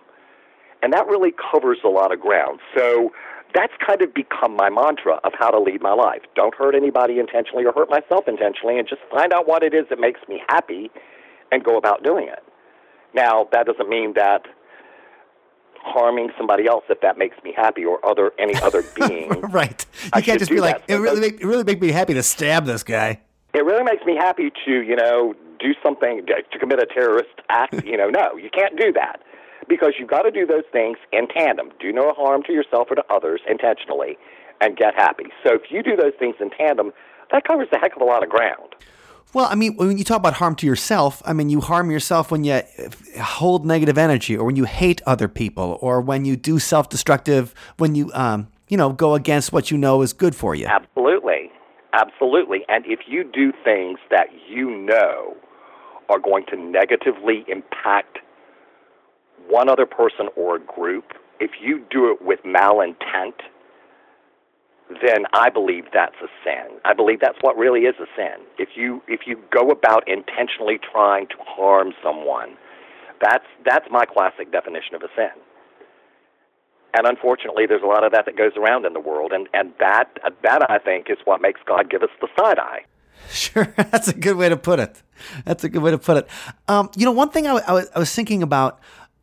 And that really covers a lot of ground. So that's kind of become my mantra of how to lead my life. Don't hurt anybody intentionally or hurt myself intentionally, and just find out what it is that makes me happy and go about doing it. Now, that doesn't mean that harming somebody else if that makes me happy or other any other being. right. You I can't just be like, it really, make, it really make me happy to stab this guy. It really makes me happy to, you know, do something to commit a terrorist act. you know, no, you can't do that because you've got to do those things in tandem. Do no harm to yourself or to others intentionally and get happy. So if you do those things in tandem, that covers a heck of a lot of ground. Well, I mean, when you talk about harm to yourself, I mean, you harm yourself when you hold negative energy or when you hate other people or when you do self destructive, when you, um, you know, go against what you know is good for you. Absolutely. Absolutely. And if you do things that you know are going to negatively impact one other person or a group, if you do it with malintent, then I believe that's a sin. I believe that's what really is a sin. If you if you go about intentionally trying to harm someone, that's that's my classic definition of a sin. And unfortunately, there's a lot of that that goes around in the world, and and that that I think is what makes God give us the side eye. Sure, that's a good way to put it. That's a good way to put it. Um, you know, one thing I, I, was, I was thinking about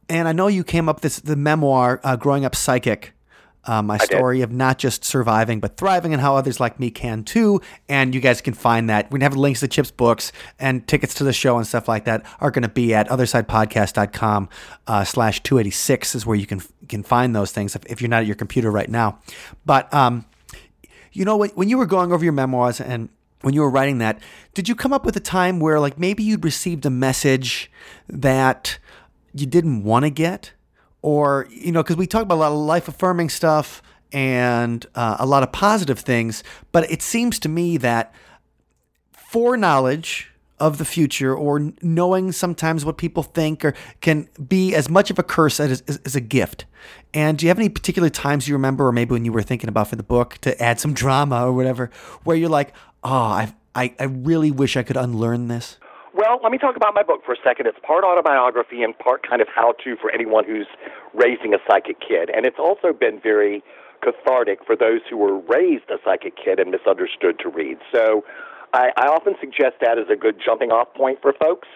and I know you came up this the memoir, uh, "Growing Up Psychic." Uh, my I story did. of not just surviving but thriving and how others like me can too. And you guys can find that. We have links to Chip's books and tickets to the show and stuff like that are going to be at othersidepodcast.com uh, slash 286 is where you can can find those things if, if you're not at your computer right now. But, um, you know, when, when you were going over your memoirs and when you were writing that, did you come up with a time where like maybe you'd received a message that – you didn't want to get, or you know, because we talk about a lot of life affirming stuff and uh, a lot of positive things, but it seems to me that foreknowledge of the future or knowing sometimes what people think or can be as much of a curse as, as, as, a gift. And do you have any particular times you remember, or maybe when you were thinking about for the book to add some drama or whatever, where you're like, oh, I, I, I really wish I could unlearn this? Well, let me talk about my book for a second. It's part autobiography and part kind of how to for anyone who's raising a psychic kid. And it's also been very cathartic for those who were raised a psychic kid and misunderstood to read. So I, I often suggest that as a good jumping off point for folks.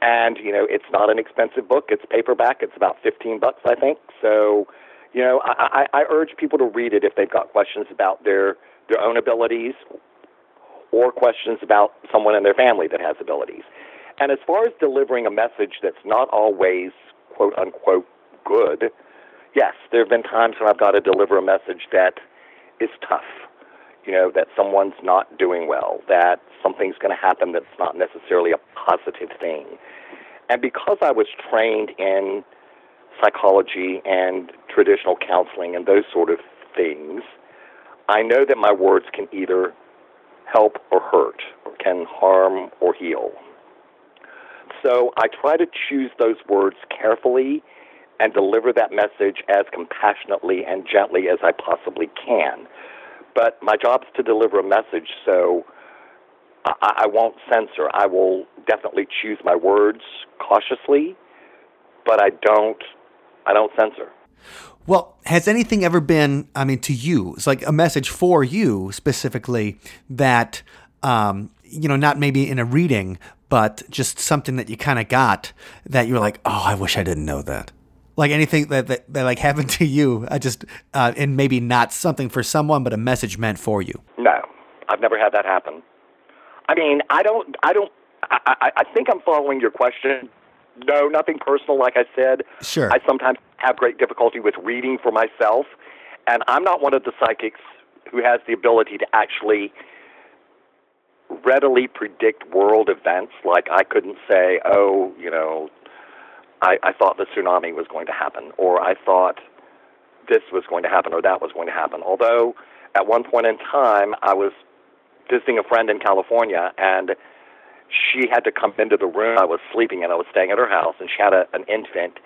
And, you know, it's not an expensive book. It's paperback. It's about 15 bucks, I think. So, you know, I, I, I urge people to read it if they've got questions about their, their own abilities or questions about someone in their family that has abilities. And as far as delivering a message that's not always quote unquote good, yes, there have been times when I've got to deliver a message that is tough. You know, that someone's not doing well, that something's going to happen that's not necessarily a positive thing. And because I was trained in psychology and traditional counseling and those sort of things, I know that my words can either help or hurt, or can harm or heal. So I try to choose those words carefully and deliver that message as compassionately and gently as I possibly can. But my job is to deliver a message, so I, I won't censor. I will definitely choose my words cautiously, but I don't. I don't censor. Well, has anything ever been, I mean, to you, it's like a message for you specifically that, um, you know, not maybe in a reading, but just something that you kind of got that you're like, oh, I wish I didn't know that. Like anything that, that, that like happened to you, I just, uh, and maybe not something for someone, but a message meant for you. No, I've never had that happen. I mean, I don't, I don't, I, I, I think I'm following your question. No, nothing personal, like I said. Sure. I sometimes have great difficulty with reading for myself, and I'm not one of the psychics who has the ability to actually readily predict world events. Like I couldn't say, oh, you know, I, I thought the tsunami was going to happen, or I thought this was going to happen, or that was going to happen. Although at one point in time, I was visiting a friend in California, and she had to come into the room I was sleeping in. I was staying at her house, and she had a, an infant,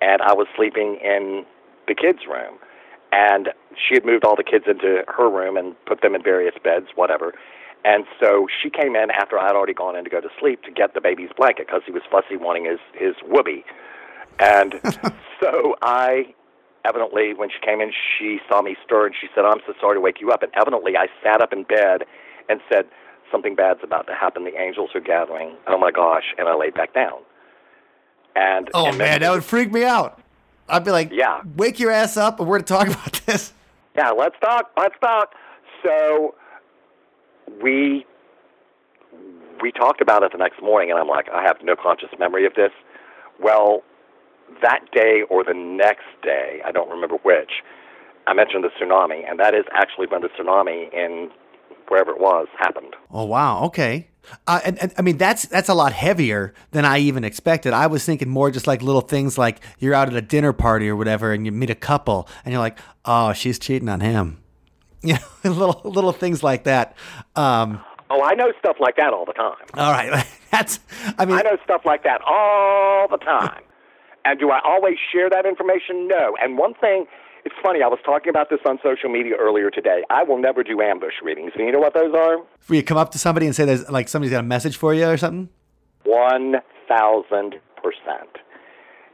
and I was sleeping in the kids' room. And she had moved all the kids into her room and put them in various beds, whatever. And so she came in after I had already gone in to go to sleep to get the baby's blanket because he was fussy wanting his his whoopee. And so I evidently when she came in she saw me stir and she said, I'm so sorry to wake you up and evidently I sat up in bed and said, Something bad's about to happen, the angels are gathering. Oh my gosh and I laid back down. And Oh and man, that would freak me out. I'd be like, Yeah. wake your ass up and we're to talk about this. Yeah, let's talk. Let's talk. So we we talked about it the next morning, and I'm like, I have no conscious memory of this. Well, that day or the next day, I don't remember which. I mentioned the tsunami, and that is actually when the tsunami in wherever it was happened. Oh wow, okay. Uh, and, and I mean that's that's a lot heavier than I even expected. I was thinking more just like little things like you're out at a dinner party or whatever, and you meet a couple, and you're like, oh, she's cheating on him. You know, little little things like that. Um, Oh, I know stuff like that all the time. all right, that's. I mean, I know stuff like that all the time. And do I always share that information? No. And one thing, it's funny, I was talking about this on social media earlier today. I will never do ambush readings. Do you know what those are? where you come up to somebody and say there's like somebody's got a message for you or something. 1000%.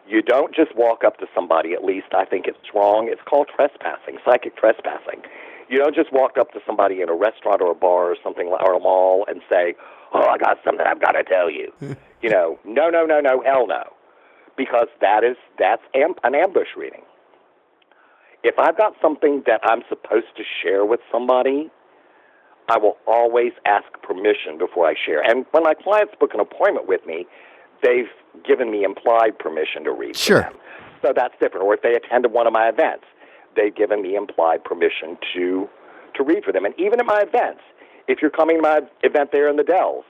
You don't just walk up to somebody, at least I think it's wrong. It's called trespassing, psychic trespassing. You don't just walk up to somebody in a restaurant or a bar or something like, or a mall and say, "Oh, I got something I've got to tell you." you know, no, no, no, no, hell no, because that is that's am- an ambush reading. If I've got something that I'm supposed to share with somebody, I will always ask permission before I share. And when my clients book an appointment with me, they've given me implied permission to read. for Sure. them. So that's different. Or if they attended one of my events, they've given me implied permission to to read for them. And even at my events, if you're coming to my event there in the Dells,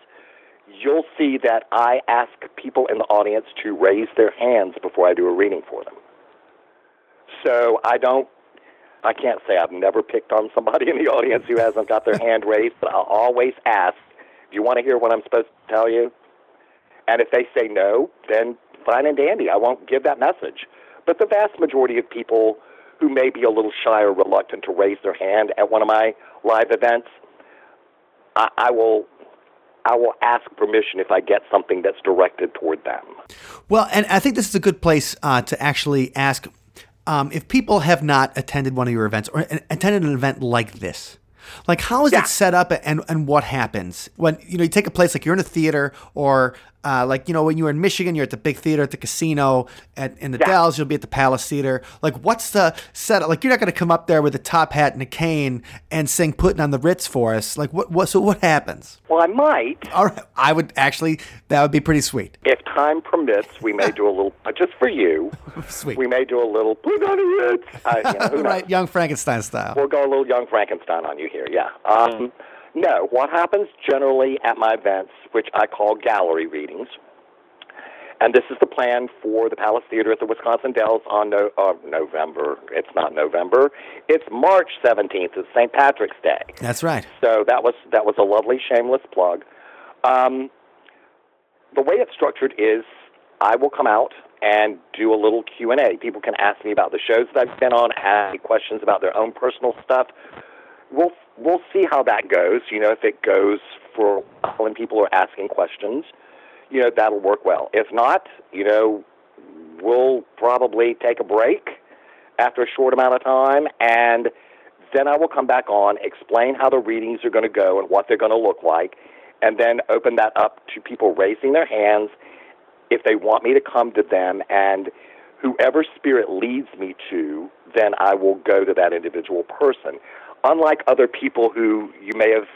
you'll see that I ask people in the audience to raise their hands before I do a reading for them. So I don't I can't say I've never picked on somebody in the audience who hasn't got their hand raised, but I'll always ask, Do you want to hear what I'm supposed to tell you? And if they say no, then fine and dandy. I won't give that message. But the vast majority of people who may be a little shy or reluctant to raise their hand at one of my live events, I, I will I will ask permission if I get something that's directed toward them. Well, and I think this is a good place uh, to actually ask um, if people have not attended one of your events or attended an event like this. Like, how is Yeah. it set up, and and what happens when you know you take a place like you're in a theater, or uh, like you know when you were in Michigan, you're at the big theater at the casino, at in the Yeah. Dells, you'll be at the Palace Theater. Like, what's the setup? Like, you're not going to come up there with a top hat and a cane and sing "Putting on the Ritz" for us. Like, what? What? So what happens? Well, I might. All right, I would actually that would be pretty sweet. If time permits, we may do a little, uh, just for you, Sweet. we may do a little, put on a ritz. Uh, you know, right, young Frankenstein style. We'll go a little young Frankenstein on you here, yeah. Um, no, what happens generally at my events, which I call gallery readings, and this is the plan for the Palace Theater at the Wisconsin Dells on no, uh, November. It's not November. It's March 17th. It's St. Patrick's Day. That's right. So that was that was a lovely shameless plug. Um, the way it's structured is I will come out and do a little Q&A. People can ask me about the shows that I've been on, ask me questions about their own personal stuff. We'll we'll see how that goes. You know, if it goes for and people are asking questions, you know, that'll work well. If not, you know, we'll probably take a break after a short amount of time and then I will come back on, explain how the readings are going to go and what they're going to look like, and then open that up to people raising their hands if they want me to come to them. And whoever spirit leads me to, then I will go to that individual person. Unlike other people who you may have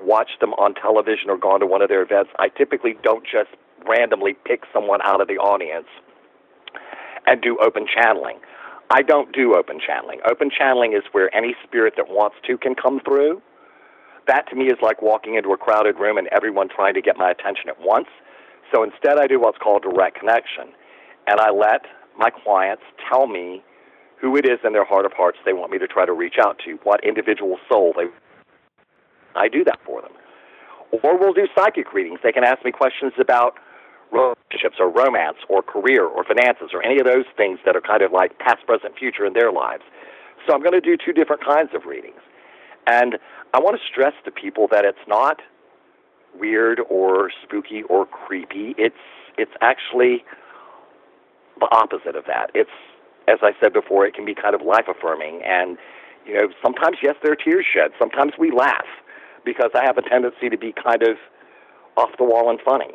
watched them on television or gone to one of their events, I typically don't just randomly pick someone out of the audience and do open channeling. I don't do open channeling. Open channeling is where any spirit that wants to can come through. That to me is like walking into a crowded room and everyone trying to get my attention at once. So instead, I do what's called direct connection. And I let my clients tell me who it is in their heart of hearts they want me to try to reach out to, what individual soul they. I do that for them. Or we'll do psychic readings. They can ask me questions about relationships or romance or career or finances or any of those things that are kind of like past, present, future in their lives. So I'm going to do two different kinds of readings. And I want to stress to people that it's not weird or spooky or creepy. It's it's actually the opposite of that. It's as I said before, it can be kind of life affirming and you know, sometimes yes there are tears shed. Sometimes we laugh because I have a tendency to be kind of off the wall and funny.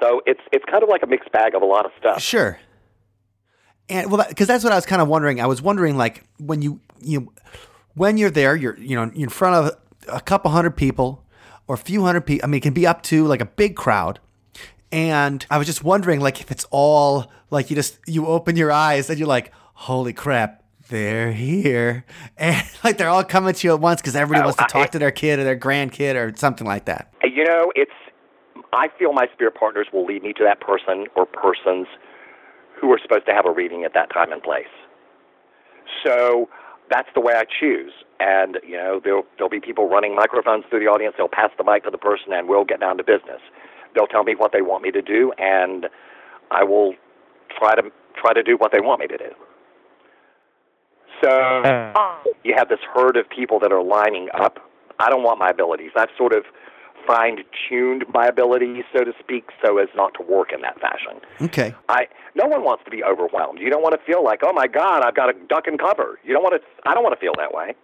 So it's it's kind of like a mixed bag of a lot of stuff. Sure. And well, because that's what I was kind of wondering. I was wondering, like, when you you know, when you're there, you're you know in front of a couple hundred people or a few hundred people. I mean, it can be up to like a big crowd. And I was just wondering, like, if it's all like you just you open your eyes and you're like, holy crap, they're here, and like they're all coming to you at once because everybody Oh, wants to I- talk to their kid or their grandkid or something like that. You know, it's I feel my spirit partners will lead me to that person or persons who are supposed to have a reading at that time and place. So that's the way I choose. And, you know, there'll, there'll be people running microphones through the audience. They'll pass the mic to the person and we'll get down to business. They'll tell me what they want me to do and I will try to try to do what they want me to do. So uh. you have this herd of people that are lining up. I don't want my abilities. I've sort of fine tuned my abilities, so to speak, so as not to work in that fashion. Okay. I no one wants to be overwhelmed. You don't want to feel like, oh my God, I've got to duck and cover. You don't want to. I don't want to feel that way.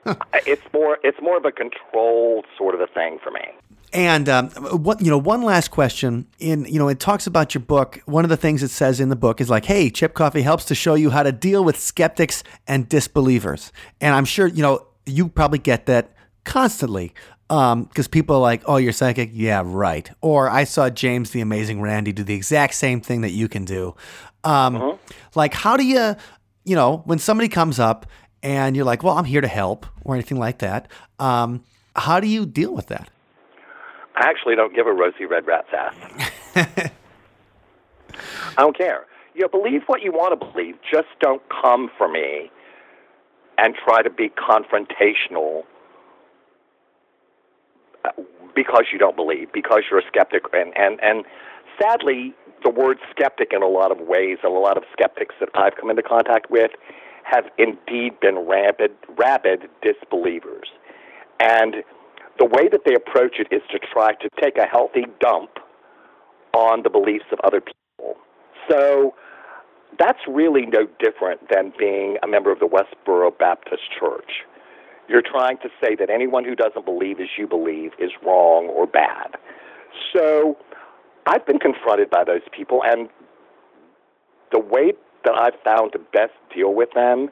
it's more. It's more of a controlled sort of a thing for me. And um, what you know, one last question. In you know, it talks about your book. One of the things it says in the book is like, "Hey, Chip Coffey helps to show you how to deal with skeptics and disbelievers." And I'm sure you know you probably get that constantly because people are like, "Oh, you're psychic." Yeah, right. Or I saw James the Amazing Randi do the exact same thing that you can do. Um, Like, how do you, you know, when somebody comes up and you're like, "Well, I'm here to help," or anything like that. Um, how do you deal with that? I actually don't give a rosy red rat's ass. I don't care. You know, believe what you want to believe. Just don't come for me and try to be confrontational uh, because you don't believe, because you're a skeptic. And, and, and sadly, the word skeptic in a lot of ways, and a lot of skeptics that I've come into contact with, have indeed been rabid, rabid disbelievers. And the way that they approach it is to try to take a healthy dump on the beliefs of other people. So that's really no different than being a member of the Westboro Baptist Church. You're trying to say that anyone who doesn't believe as you believe is wrong or bad. So I've been confronted by those people, and the way that I've found to best deal with them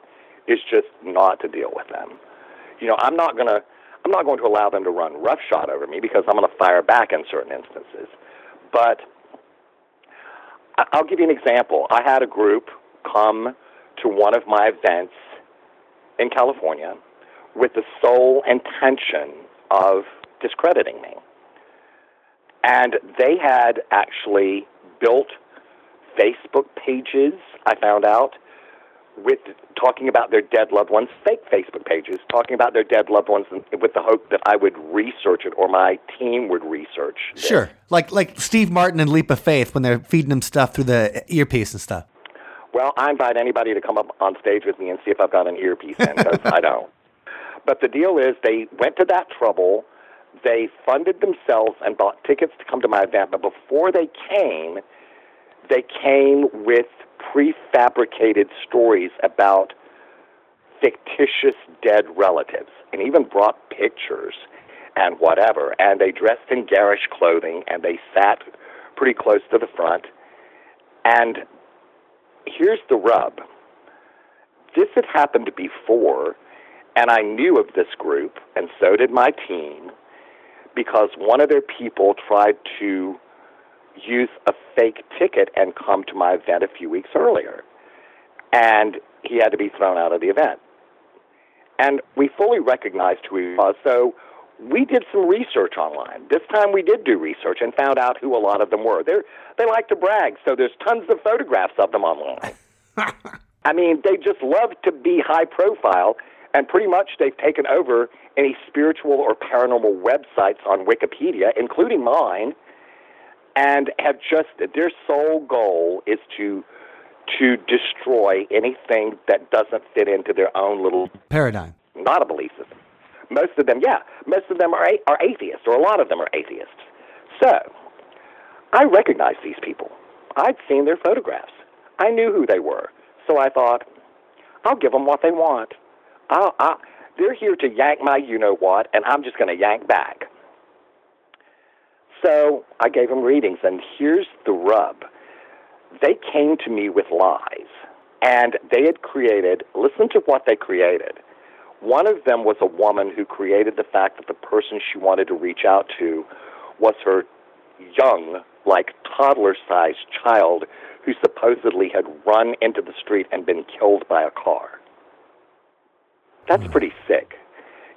is just not to deal with them. You know, I'm not going to I'm not going to allow them to run roughshod over me because I'm going to fire back in certain instances. But I'll give you an example. I had a group come to one of my events in California with the sole intention of discrediting me. And they had actually built Facebook pages, I found out, with talking about their dead loved ones, fake Facebook pages, talking about their dead loved ones with the hope that I would research it or my team would research. it. Sure. Like like Steve Martin and Leap of Faith when they're feeding them stuff through the earpiece and stuff. Well, I invite anybody to come up on stage with me and see if I've got an earpiece in because I don't. But the deal is, they went to that trouble. They funded themselves and bought tickets to come to my event. But before they came, they came with prefabricated stories about fictitious dead relatives and even brought pictures and whatever. And they dressed in garish clothing and they sat pretty close to the front. And here's the rub this had happened before, and I knew of this group, and so did my team, because one of their people tried to use a fake ticket and come to my event a few weeks earlier. And he had to be thrown out of the event. And we fully recognized who he was, so we did some research online. This time we did do research and found out who a lot of them were. They're, they like to brag, so there's tons of photographs of them online. I mean, they just love to be high profile, and pretty much they've taken over any spiritual or paranormal websites on Wikipedia, including mine, and have just their sole goal is to to destroy anything that doesn't fit into their own little Paradigm. not a belief system. Most of them, yeah, most of them are are atheists, or a lot of them are atheists. So, I recognized these people. I'd seen their photographs. I knew who they were. So I thought, I'll give them what they want. I'll, I'll, they're here to yank my you know what, and I'm just going to yank back. So I gave them readings, and here's the rub. They came to me with lies, and they had created, listen to what they created. One of them was a woman who created the fact that the person she wanted to reach out to was her young, like toddler sized child who supposedly had run into the street and been killed by a car. That's pretty sick.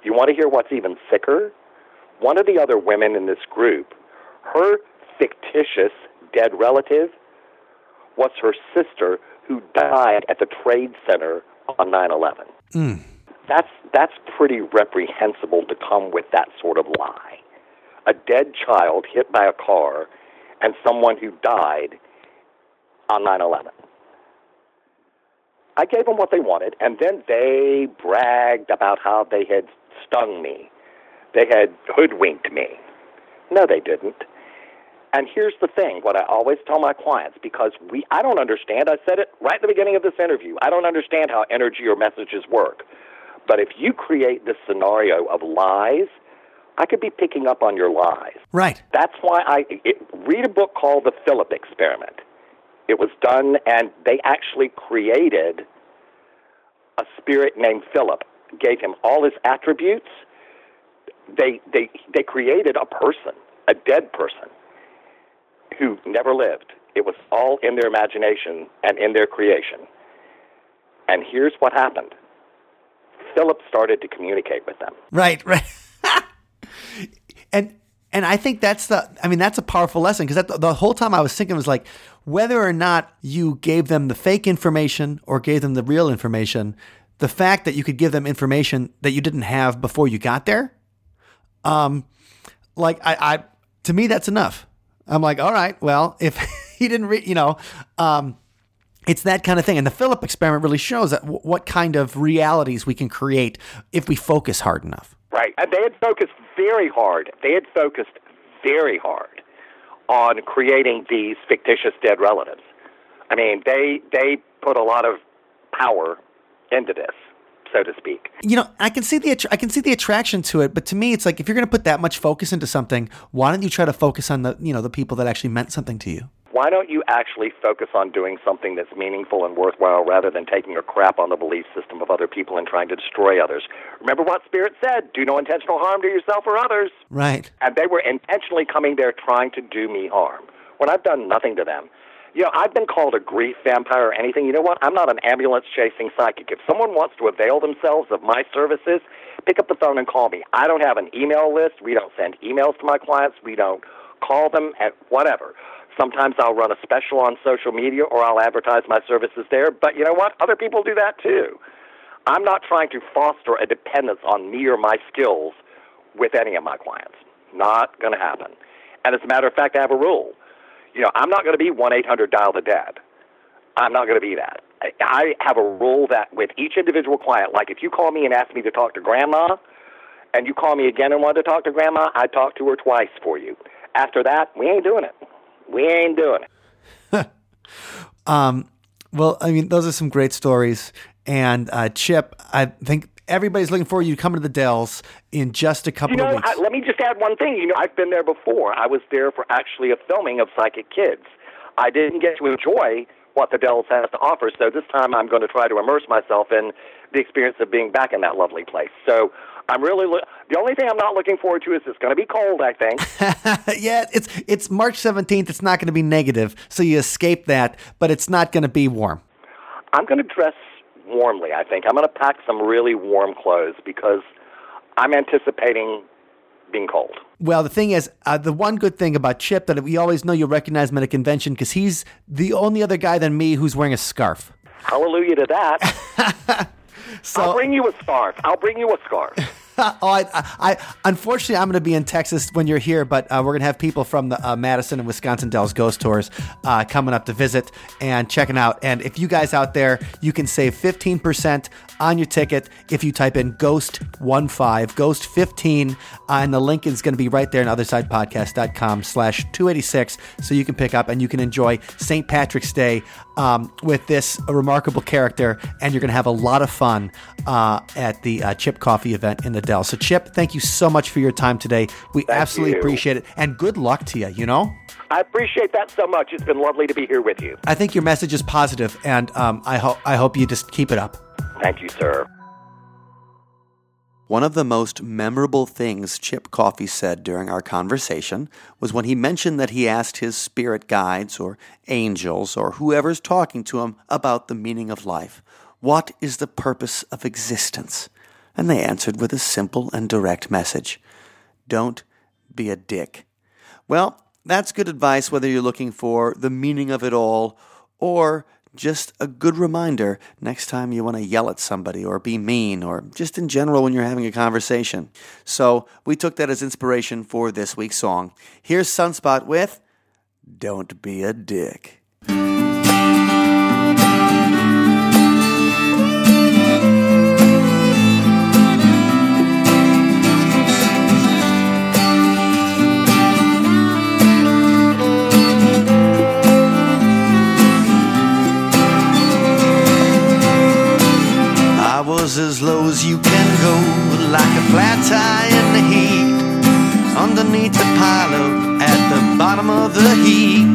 You want to hear what's even sicker? One of the other women in this group, her fictitious dead relative was her sister who died at the Trade Center on 9 11. Hmm. That's, that's pretty reprehensible to come with that sort of lie. A dead child hit by a car and someone who died on 9 11. I gave them what they wanted, and then they bragged about how they had stung me. They had hoodwinked me. No, they didn't. And here's the thing what I always tell my clients, because we, I don't understand, I said it right at the beginning of this interview, I don't understand how energy or messages work. But if you create this scenario of lies, I could be picking up on your lies. Right. That's why I it, read a book called The Philip Experiment. It was done, and they actually created a spirit named Philip, gave him all his attributes. They, they, they created a person, a dead person, who never lived. It was all in their imagination and in their creation. And here's what happened Philip started to communicate with them. Right, right. and and I think that's the I mean that's a powerful lesson because the, the whole time I was thinking was like whether or not you gave them the fake information or gave them the real information, the fact that you could give them information that you didn't have before you got there, um, like I, I to me that's enough. I'm like, all right, well, if he didn't, re- you know, um, it's that kind of thing. And the Philip experiment really shows that w- what kind of realities we can create if we focus hard enough. Right. And they had focused very hard. They had focused very hard on creating these fictitious dead relatives. I mean, they they put a lot of power into this, so to speak. You know, I can see the attr- I can see the attraction to it, but to me, it's like if you're going to put that much focus into something, why don't you try to focus on the you know the people that actually meant something to you? Why don't you actually focus on doing something that's meaningful and worthwhile rather than taking a crap on the belief system of other people and trying to destroy others? Remember what Spirit said do no intentional harm to yourself or others. Right. And they were intentionally coming there trying to do me harm when I've done nothing to them. You know, I've been called a grief vampire or anything. You know what? I'm not an ambulance chasing psychic. If someone wants to avail themselves of my services, pick up the phone and call me. I don't have an email list. We don't send emails to my clients. We don't call them at whatever. Sometimes I'll run a special on social media or I'll advertise my services there. But you know what? Other people do that too. I'm not trying to foster a dependence on me or my skills with any of my clients. Not going to happen. And as a matter of fact, I have a rule. You know, I'm not going to be 1 800 dial the dead. I'm not going to be that. I have a rule that with each individual client, like if you call me and ask me to talk to grandma, and you call me again and want to talk to grandma, I talk to her twice for you. After that, we ain't doing it. We ain't doing it. um, well, I mean, those are some great stories. And uh, Chip, I think everybody's looking forward to you coming to the Dells in just a couple you know, of weeks. I, let me just add one thing. You know, I've been there before. I was there for actually a filming of Psychic Kids. I didn't get to enjoy what the Dells has to offer, so this time I'm going to try to immerse myself in the experience of being back in that lovely place. So I'm really lo- the only thing I'm not looking forward to is it's going to be cold. I think. yeah, it's it's March 17th. It's not going to be negative, so you escape that, but it's not going to be warm. I'm going to dress warmly. I think I'm going to pack some really warm clothes because I'm anticipating being cold. Well, the thing is, uh, the one good thing about Chip that we always know you'll recognize him at a convention because he's the only other guy than me who's wearing a scarf. Hallelujah to that. so, I'll bring you a scarf. I'll bring you a scarf. oh, I, I, unfortunately, I'm going to be in Texas when you're here, but uh, we're going to have people from the uh, Madison and Wisconsin Dells Ghost Tours uh, coming up to visit and checking out. And if you guys out there, you can save 15% on your ticket if you type in Ghost 15, Ghost 15, uh, and the link is going to be right there on othersidepodcast.com slash 286. So you can pick up and you can enjoy St. Patrick's Day um, with this remarkable character, and you're going to have a lot of fun uh, at the uh, Chip Coffey event in the Dell. So, Chip, thank you so much for your time today. We thank absolutely you. appreciate it, and good luck to you, you know? I appreciate that so much. It's been lovely to be here with you. I think your message is positive, and um, I, ho- I hope you just keep it up. Thank you, sir. One of the most memorable things Chip Coffey said during our conversation was when he mentioned that he asked his spirit guides or angels or whoever's talking to him about the meaning of life. What is the purpose of existence? And they answered with a simple and direct message Don't be a dick. Well, that's good advice whether you're looking for the meaning of it all or just a good reminder next time you want to yell at somebody or be mean or just in general when you're having a conversation. So we took that as inspiration for this week's song. Here's Sunspot with Don't Be a Dick. Was as low as you can go, like a flat tire in the heat. Underneath the pileup at the bottom of the heap,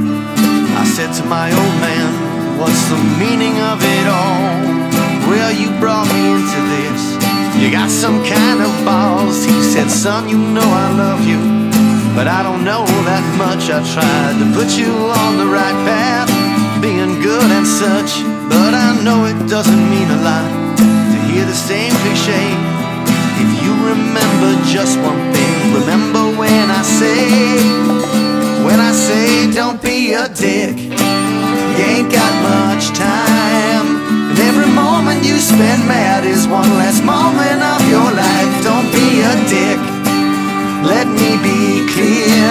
I said to my old man, What's the meaning of it all? Well, you brought me into this. You got some kind of balls. He said, Son, you know I love you, but I don't know that much. I tried to put you on the right path, being good and such, but I know it doesn't mean a lot hear the same cliche. If you remember just one thing, remember when I say, when I say, don't be a dick. You ain't got much time. And every moment you spend mad is one less moment of your life. Don't be a dick. Let me be clear.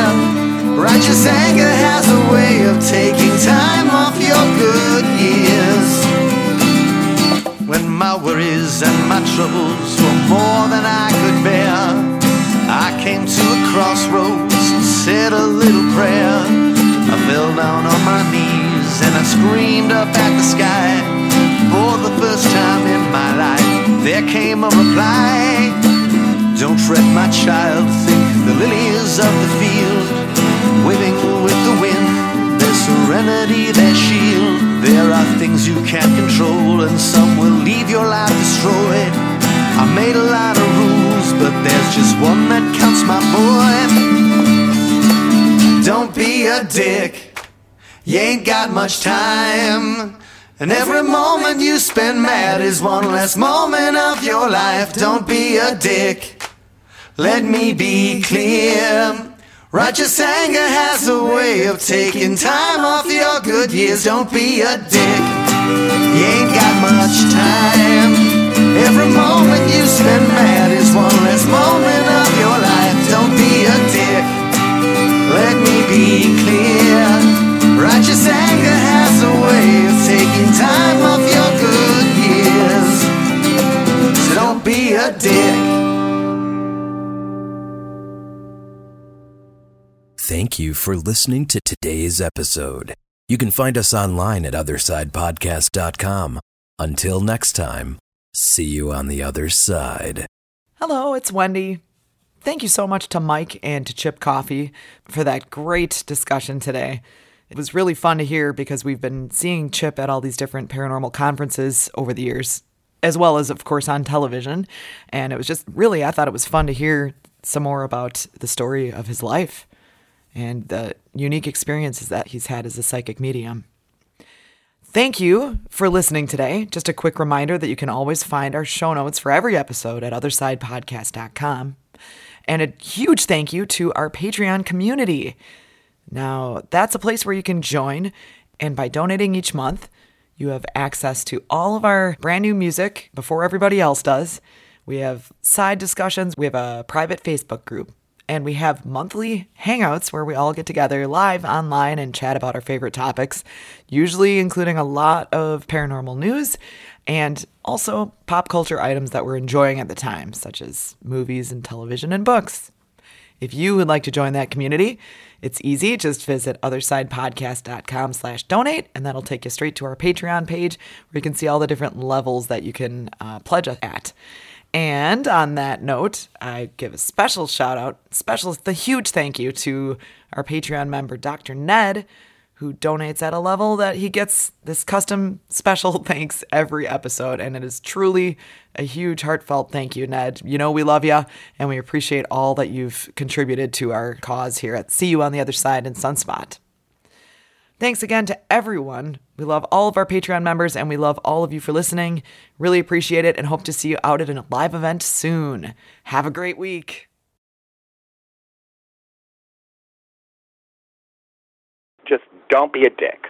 Righteous anger has a way of taking time off your good years when my worries and my troubles were more than I could bear. I came to a crossroads and said a little prayer. I fell down on my knees and I screamed up at the sky. For the first time in my life, there came a reply. Don't fret, my child, think the lilies of the field, waving with the wind, their serenity, their shield. There are things you can't control, and some will leave your life destroyed. I made a lot of rules, but there's just one that counts, my boy. Don't be a dick, you ain't got much time. And every moment you spend mad is one less moment of your life. Don't be a dick, let me be clear. Righteous anger has a way of taking time off your good years. Don't be a dick. You ain't got much time. Every moment you spend mad is one less moment of your life. Don't be a dick. Let me be clear. Righteous anger has a way of taking time off your good years. So don't be a dick. Thank you for listening to today's episode. You can find us online at othersidepodcast.com. Until next time, see you on the other side. Hello, it's Wendy. Thank you so much to Mike and to Chip Coffey for that great discussion today. It was really fun to hear because we've been seeing Chip at all these different paranormal conferences over the years, as well as, of course, on television. And it was just really, I thought it was fun to hear some more about the story of his life and the unique experiences that he's had as a psychic medium. Thank you for listening today. Just a quick reminder that you can always find our show notes for every episode at othersidepodcast.com. And a huge thank you to our Patreon community. Now, that's a place where you can join, and by donating each month, you have access to all of our brand new music before everybody else does. We have side discussions, we have a private Facebook group and we have monthly hangouts where we all get together live online and chat about our favorite topics, usually including a lot of paranormal news and also pop culture items that we're enjoying at the time, such as movies and television and books. If you would like to join that community, it's easy. Just visit othersidepodcast.com slash donate, and that'll take you straight to our Patreon page where you can see all the different levels that you can uh, pledge at. And on that note, I give a special shout out, special, the huge thank you to our Patreon member, Dr. Ned, who donates at a level that he gets this custom special thanks every episode. And it is truly a huge, heartfelt thank you, Ned. You know, we love you and we appreciate all that you've contributed to our cause here at See You on the Other Side in Sunspot. Thanks again to everyone. We love all of our Patreon members and we love all of you for listening. Really appreciate it and hope to see you out at a live event soon. Have a great week. Just don't be a dick.